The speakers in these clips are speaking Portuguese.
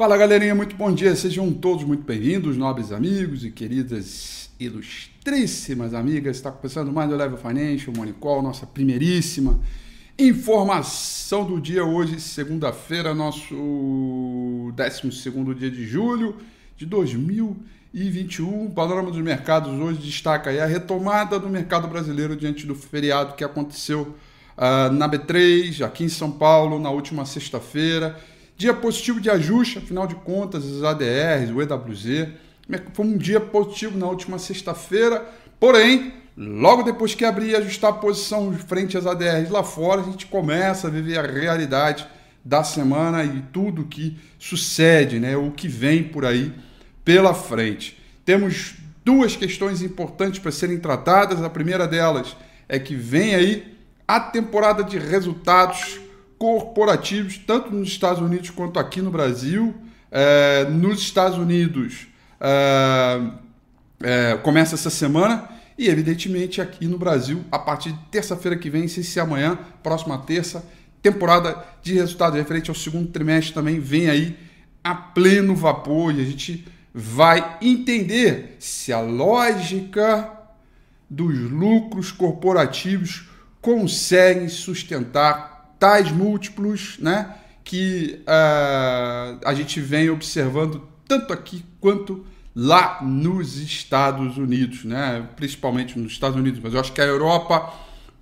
Fala galerinha, muito bom dia, sejam todos muito bem-vindos, nobres amigos e queridas ilustríssimas amigas. Está começando mais o Level Financial Money Call, nossa primeiríssima informação do dia hoje, segunda-feira, nosso 12 dia de julho de 2021. O panorama dos mercados hoje destaca a retomada do mercado brasileiro diante do feriado que aconteceu uh, na B3, aqui em São Paulo, na última sexta-feira Dia positivo de ajuste, afinal de contas, os ADRs, o EWZ. Foi um dia positivo na última sexta-feira, porém, logo depois que abrir e ajustar a posição frente às ADRs lá fora, a gente começa a viver a realidade da semana e tudo que sucede, né? o que vem por aí pela frente. Temos duas questões importantes para serem tratadas. A primeira delas é que vem aí a temporada de resultados corporativos, tanto nos Estados Unidos quanto aqui no Brasil. É, nos Estados Unidos é, é, começa essa semana e, evidentemente, aqui no Brasil, a partir de terça-feira que vem, se amanhã, próxima terça, temporada de resultados referente ao segundo trimestre também vem aí a pleno vapor e a gente vai entender se a lógica dos lucros corporativos consegue sustentar tais múltiplos, né? Que uh, a gente vem observando tanto aqui quanto lá nos Estados Unidos, né? Principalmente nos Estados Unidos, mas eu acho que a Europa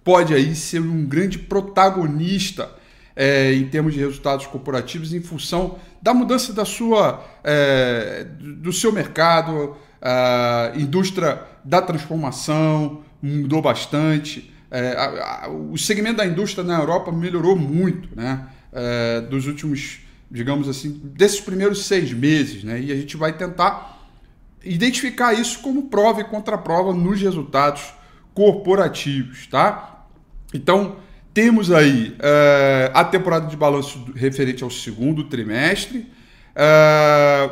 pode aí ser um grande protagonista é, em termos de resultados corporativos em função da mudança da sua, é, do seu mercado, a indústria da transformação mudou bastante. É, a, a, o segmento da indústria na Europa melhorou muito, né? É, dos últimos, digamos assim, desses primeiros seis meses, né? E a gente vai tentar identificar isso como prova e contraprova nos resultados corporativos, tá? Então, temos aí é, a temporada de balanço referente ao segundo trimestre. É,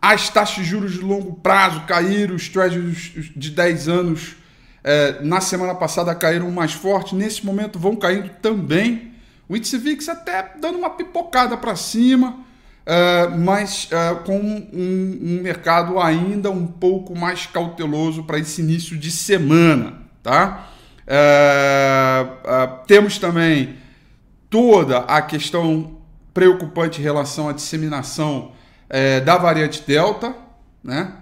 as taxas de juros de longo prazo caíram, os treasuries de 10 anos é, na semana passada caíram mais forte, nesse momento vão caindo também. O índice VIX até dando uma pipocada para cima, é, mas é, com um, um, mercado ainda um pouco mais cauteloso para esse início de semana. Tá? É, é, temos também toda a questão preocupante em relação à disseminação é, da variante Delta, né?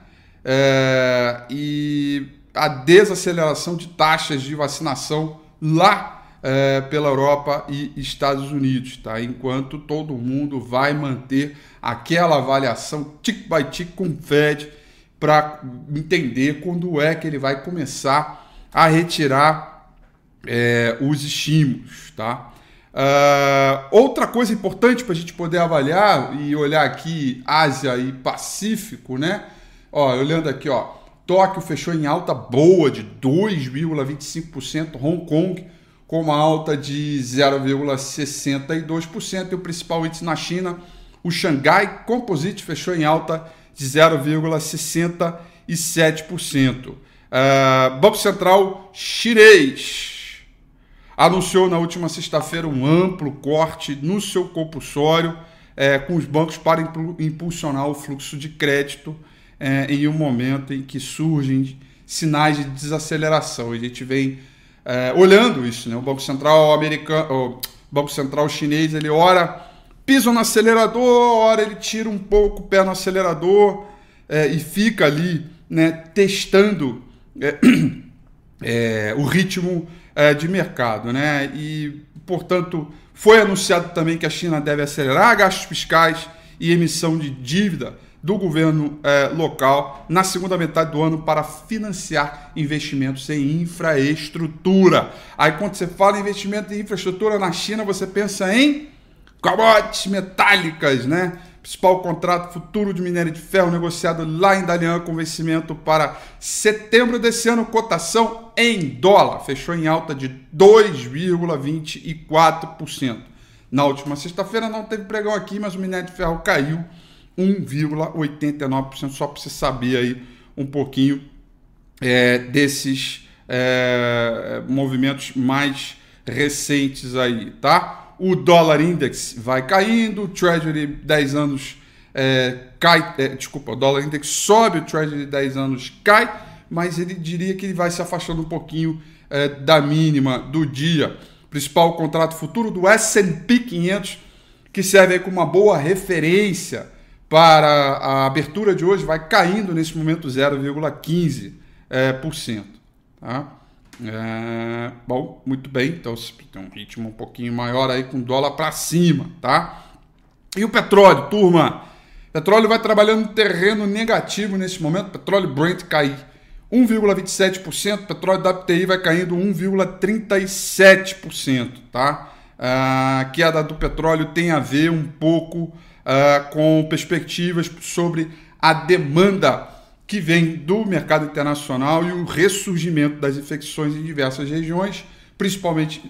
A desaceleração de taxas de vacinação lá é, pela Europa e Estados Unidos, tá? Enquanto todo mundo vai manter aquela avaliação tick by tick com o Fed para entender quando é que ele vai começar a retirar é, os estímulos, tá? Uh, outra coisa importante para a gente poder avaliar e olhar aqui Ásia e Pacífico, né? Ó, olhando aqui, ó, Tóquio fechou em alta boa de 2,25%, Hong Kong com uma alta de 0,62% e o principal índice na China, o Xangai Composite fechou em alta de 0,67%. Uh, Banco Central chinês anunciou na última sexta-feira um amplo corte no seu compulsório é, com os bancos para impulsionar o fluxo de crédito é, em um momento em que surgem sinais de desaceleração. A gente vem é, olhando isso, né? O Banco Central americano, o Banco Central chinês, ele ora pisa no acelerador, ora ele tira um pouco o pé no acelerador é, e fica ali, né? Testando é, é, o ritmo é, de mercado, né? E portanto foi anunciado também que a China deve acelerar gastos fiscais e emissão de dívida do governo eh, local na segunda metade do ano para financiar investimentos em infraestrutura. Aí, quando você fala em investimento em infraestrutura na China, você pensa em commodities metálicas, né? Principal contrato futuro de minério de ferro negociado lá em Dalian com vencimento para setembro desse ano, cotação em dólar, fechou em alta de 2,24%. Na última sexta-feira não teve pregão aqui, mas o minério de ferro caiu 1,89%, só para você saber aí um pouquinho é, desses é, movimentos mais recentes aí, tá? O dólar index vai caindo, o Treasury 10 anos é, cai, é, desculpa, o dólar index sobe, o Treasury 10 anos cai, mas ele diria que ele vai se afastando um pouquinho é, da mínima do dia. Principal contrato futuro do S&P 500, que serve como uma boa referência para a abertura de hoje vai caindo nesse momento 0,15%. É, por cento, tá? É, bom, muito bem. Então tem um ritmo um pouquinho maior aí com dólar para cima, tá? E o petróleo, turma? Petróleo vai trabalhando no terreno negativo nesse momento. Petróleo Brent cai 1,27%, petróleo WTI vai caindo 1,37%, tá? A queda do petróleo tem a ver um pouco uh, com perspectivas sobre a demanda que vem do mercado internacional e o ressurgimento das infecções em diversas regiões, principalmente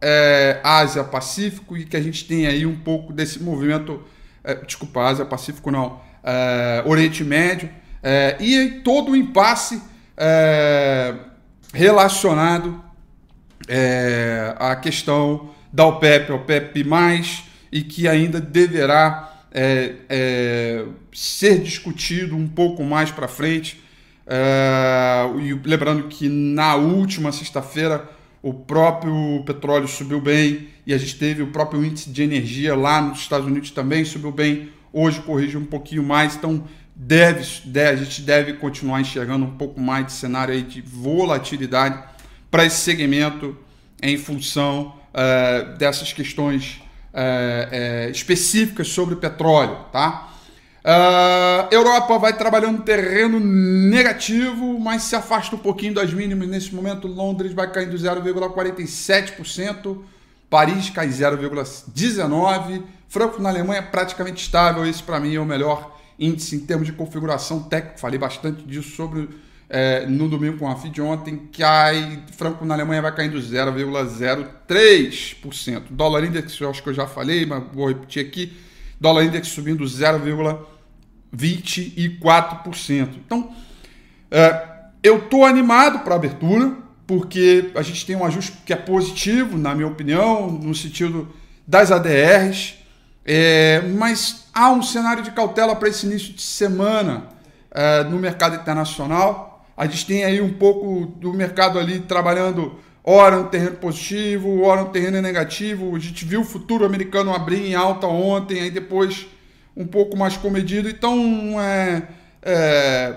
é, Ásia Pacífico, e que a gente tem aí um pouco desse movimento, é, desculpa, Ásia Pacífico não, é, Oriente Médio, é, e todo o impasse relacionado à questão da OPEP, OPEP+, e que ainda deverá é, é, ser discutido um pouco mais para frente. É, e lembrando que na última sexta-feira o próprio petróleo subiu bem e a gente teve o próprio índice de energia lá nos Estados Unidos também subiu bem. Hoje corrigiu um pouquinho mais, então deve, deve, a gente deve continuar enxergando um pouco mais de cenário aí de volatilidade para esse segmento em função uh, dessas questões é, é, específicas sobre petróleo, tá? Uh, Europa vai trabalhando no terreno negativo, mas se afasta um pouquinho das mínimas. Nesse momento, Londres vai caindo 0,47%, Paris cai 0,19%, Frankfurt na Alemanha é praticamente estável. Esse, para mim, é o melhor índice em termos de configuração técnica. Falei bastante disso sobre é, no domingo com a FID ontem, cai, franco na Alemanha vai caindo 0,03%. Dólar index, eu acho que eu já falei, mas vou repetir aqui, dólar index subindo 0,24%. Então, é, eu estou animado para a abertura, porque a gente tem um ajuste que é positivo, na minha opinião, no sentido das ADRs, é, mas há um cenário de cautela para esse início de semana é, no mercado internacional a gente tem aí um pouco do mercado ali trabalhando ora no terreno positivo, ora no terreno negativo. A gente viu o futuro americano abrir em alta ontem, aí depois um pouco mais comedido. Então, é, é,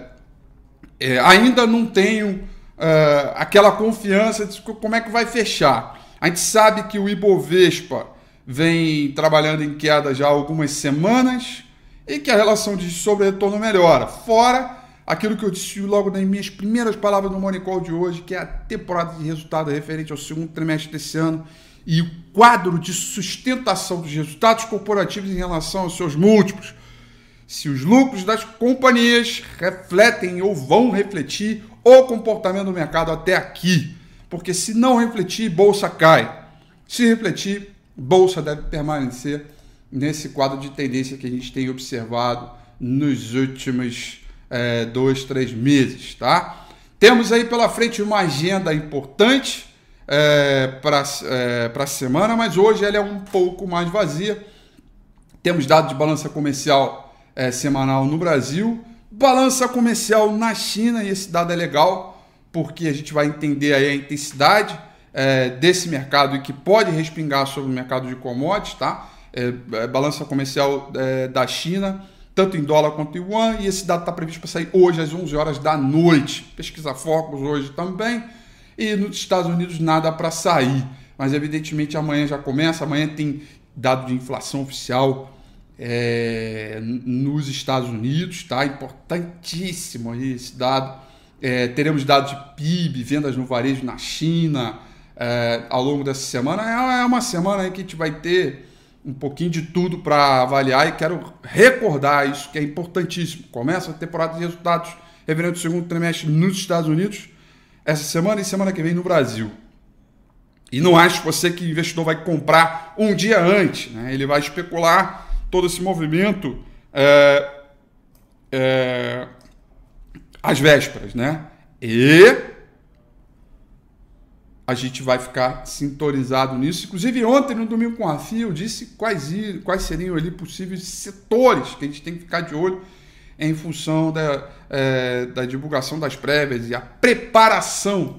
é, ainda não tenho é, aquela confiança de como é que vai fechar. A gente sabe que o Ibovespa vem trabalhando em queda já há algumas semanas e que a relação de sobre-retorno melhora. Fora aquilo que eu disse logo nas minhas primeiras palavras no Morning Call de hoje, que é a temporada de resultado referente ao segundo trimestre desse ano e o quadro de sustentação dos resultados corporativos em relação aos seus múltiplos. Se os lucros das companhias refletem ou vão refletir o comportamento do mercado até aqui. Porque se não refletir, bolsa cai. Se refletir, bolsa deve permanecer nesse quadro de tendência que a gente tem observado nos últimos é, dois, três meses, tá? Temos aí pela frente uma agenda importante é, para é, a semana, mas hoje ela é um pouco mais vazia. Temos dados de balança comercial é, semanal no Brasil, balança comercial na China, e esse dado é legal porque a gente vai entender aí a intensidade é, desse mercado e que pode respingar sobre o mercado de commodities, tá? É, é, balança comercial é, da China, tanto em dólar quanto em yuan, e esse dado está previsto para sair hoje às 11 horas da noite. Pesquisa Focus hoje também. E nos Estados Unidos nada para sair. Mas evidentemente amanhã já começa, amanhã tem dado de inflação oficial é, nos Estados Unidos, tá? Importantíssimo aí esse dado. É, teremos dados de PIB, vendas no varejo na China é, ao longo dessa semana. É, é uma semana aí que a gente vai ter um pouquinho de tudo para avaliar e quero recordar isso que é importantíssimo. Começa a temporada de resultados referente ao segundo trimestre nos Estados Unidos essa semana e semana que vem no Brasil. E não acho você que o investidor vai comprar um dia antes, né? ele vai especular todo esse movimento é, é, às vésperas, né? E a gente vai ficar sintonizado nisso. Inclusive, ontem, no Domingo com a FIA, eu disse quais, quais seriam ali possíveis setores que a gente tem que ficar de olho em função da, é, da divulgação das prévias e a preparação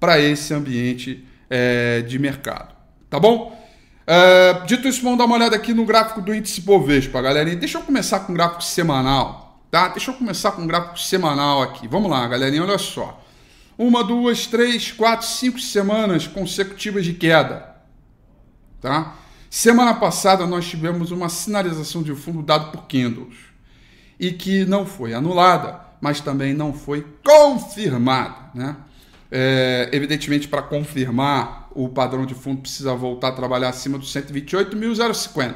para esse ambiente é, de mercado. Tá bom? É, dito isso, vamos dar uma olhada aqui no gráfico do índice Bovespa, galerinha. Deixa eu começar com o gráfico semanal, tá? Deixa eu começar com o gráfico semanal aqui. Vamos lá, galerinha, olha só. Uma, duas, três, quatro, cinco semanas consecutivas de queda, tá? Semana passada nós tivemos uma sinalização de fundo dado por candles e que não foi anulada, mas também não foi confirmada. Né? É, evidentemente, para confirmar, o padrão de fundo precisa voltar a trabalhar acima dos 128.050.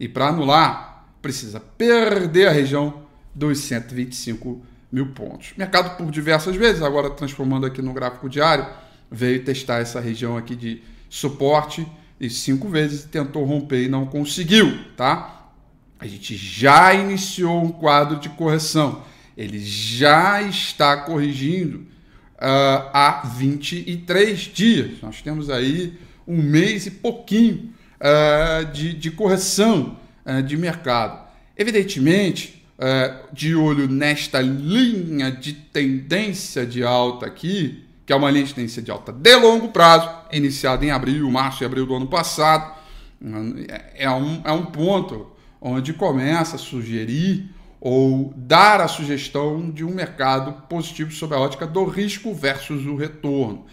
E para anular, precisa perder a região dos 125 mil pontos. Mercado, por diversas vezes, agora transformando aqui no gráfico diário, veio testar essa região aqui de suporte e cinco vezes tentou romper e não conseguiu, tá? A gente já iniciou um quadro de correção. Ele já está corrigindo uh, há 23 dias. Nós temos aí um mês e pouquinho uh, de, de, correção uh, de mercado. Evidentemente, de olho nesta linha de tendência de alta aqui, que é uma linha de tendência de alta de longo prazo, iniciada em abril, março e abril do ano passado, é um, é um ponto onde começa a sugerir ou dar a sugestão de um mercado positivo sob a ótica do risco versus o retorno.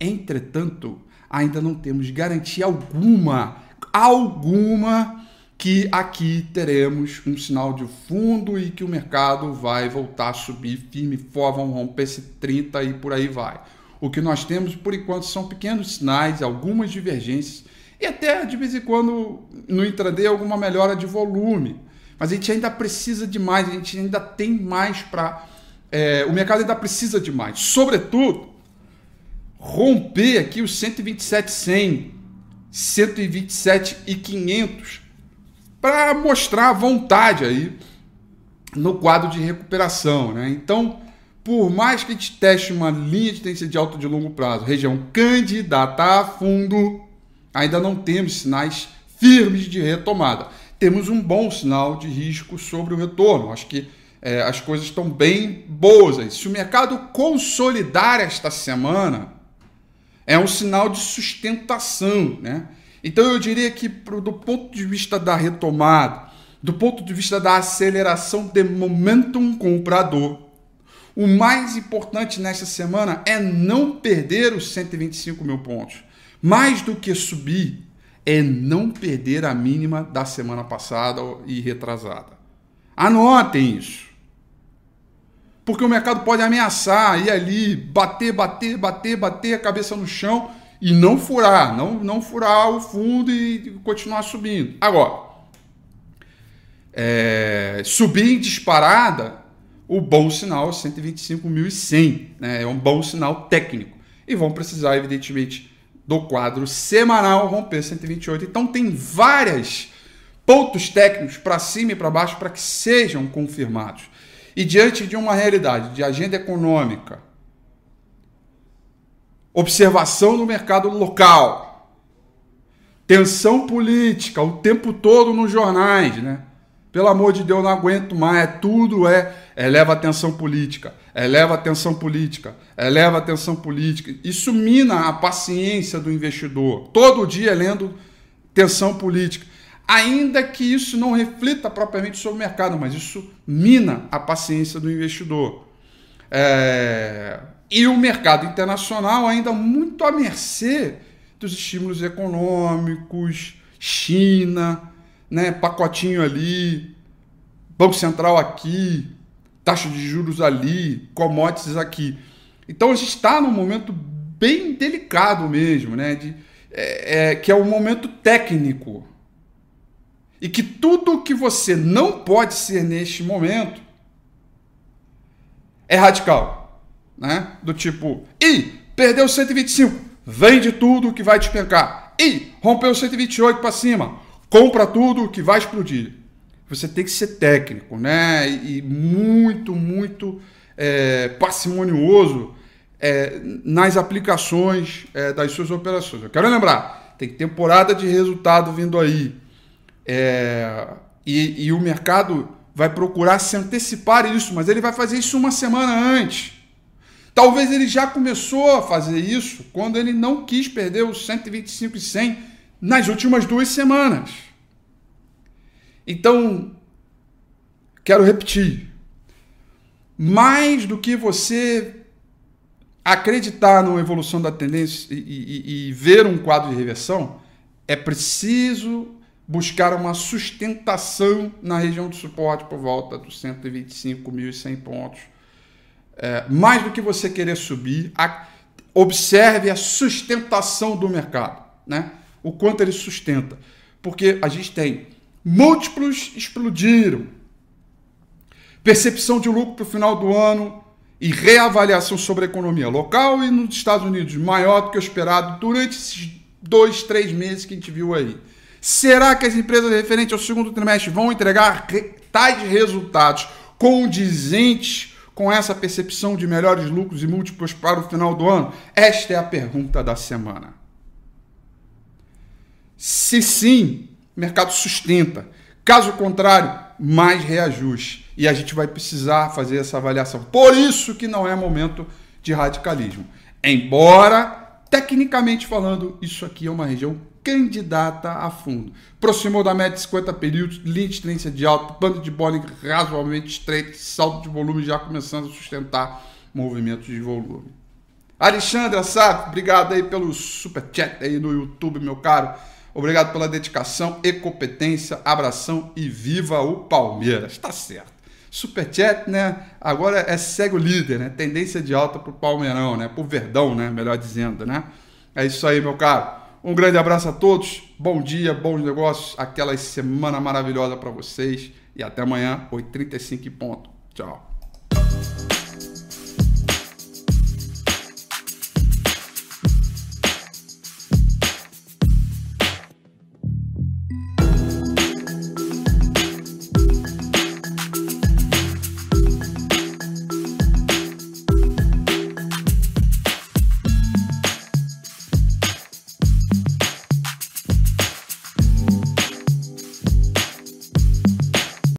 Entretanto, ainda não temos garantia alguma, alguma que aqui teremos um sinal de fundo e que o mercado vai voltar a subir firme, for, vão romper esse 30 e por aí vai. O que nós temos por enquanto são pequenos sinais, algumas divergências e até de vez em quando no intraday alguma melhora de volume. Mas a gente ainda precisa de mais, a gente ainda tem mais para. É, o mercado ainda precisa de mais. Sobretudo, romper aqui os 127,100, 127,500 para mostrar a vontade aí no quadro de recuperação. Né? Então, por mais que a gente teste uma linha de tendência de alto de longo prazo, região candidata a fundo, ainda não temos sinais firmes de retomada. Temos um bom sinal de risco sobre o retorno. Acho que é, as coisas estão bem boas. Se o mercado consolidar esta semana, é um sinal de sustentação. Né? Então eu diria que, do ponto de vista da retomada, do ponto de vista da aceleração de momentum comprador, o mais importante nesta semana é não perder os 125 mil pontos mais do que subir, é não perder a mínima da semana passada e retrasada. Anotem isso. porque o mercado pode ameaçar, ir ali, bater, bater, bater, bater a cabeça no chão e não furar, não, não furar o fundo e continuar subindo. Agora, é, subir em disparada, o bom sinal é 125.100, né? é um bom sinal técnico. E vão precisar, evidentemente, do quadro semanal romper 128. Então tem várias pontos técnicos para cima e para baixo para que sejam confirmados. E diante de uma realidade de agenda econômica, observação do mercado local, tensão política o tempo todo nos jornais, né? Pelo amor de Deus, não aguento mais. É tudo é eleva a tensão política, eleva a tensão política, eleva a tensão política. Isso mina a paciência do investidor. Todo dia lendo tensão política. Ainda que isso não reflita propriamente sobre o mercado, mas isso mina a paciência do investidor. É... E o mercado internacional ainda muito à mercê dos estímulos econômicos, China, né, pacotinho ali, Banco Central aqui, taxa de juros ali, commodities aqui. Então a gente está num momento bem delicado mesmo, né? De, é, é, que é um momento técnico. E que tudo que você não pode ser neste momento é radical. Né? Do tipo, e perdeu 125, vende tudo que vai despencar. E rompeu 128 para cima compra tudo que vai explodir. Você tem que ser técnico, né? E muito, muito é, parcimonioso é, nas aplicações é, das suas operações. Eu quero lembrar, tem temporada de resultado vindo aí. É, e, e o mercado vai procurar se antecipar isso, mas ele vai fazer isso uma semana antes. Talvez ele já começou a fazer isso quando ele não quis perder os 125 e 100 nas últimas duas semanas. Então, quero repetir: mais do que você acreditar na evolução da tendência e, e, e ver um quadro de reversão, é preciso buscar uma sustentação na região de suporte por volta dos 125.100 pontos. É, mais do que você querer subir, a, observe a sustentação do mercado. Né? o quanto ele sustenta. Porque a gente tem múltiplos explodiram, percepção de lucro para o final do ano e reavaliação sobre a economia local e nos Estados Unidos maior do que o esperado durante esses dois, três meses que a gente viu aí. Será que as empresas referentes ao segundo trimestre vão entregar tais resultados condizentes com essa percepção de melhores lucros e múltiplos para o final do ano? Esta é a pergunta da semana. Se sim, o mercado sustenta. Caso contrário, mais reajuste. E a gente vai precisar fazer essa avaliação. Por isso que não é momento de radicalismo. Embora, tecnicamente falando, isso aqui é uma região candidata a fundo. Proximou da média de 50 períodos, linha de tendência de alto, banda de Bollinger razoavelmente estreito, salto de volume já começando a sustentar movimentos de volume. Alexandre sabe, obrigado aí pelo super chat aí no YouTube, meu caro. Obrigado pela dedicação e competência. Abração e viva o Palmeiras. Tá certo. Superchat, né? Agora é segue o líder, né? Tendência de alta pro Palmeirão, né? Pro Verdão, né? Melhor dizendo, né? É isso aí, meu caro. Um grande abraço a todos. Bom dia, bons negócios. Aquela semana maravilhosa para vocês. E até amanhã, 8h35 ponto. Tchau.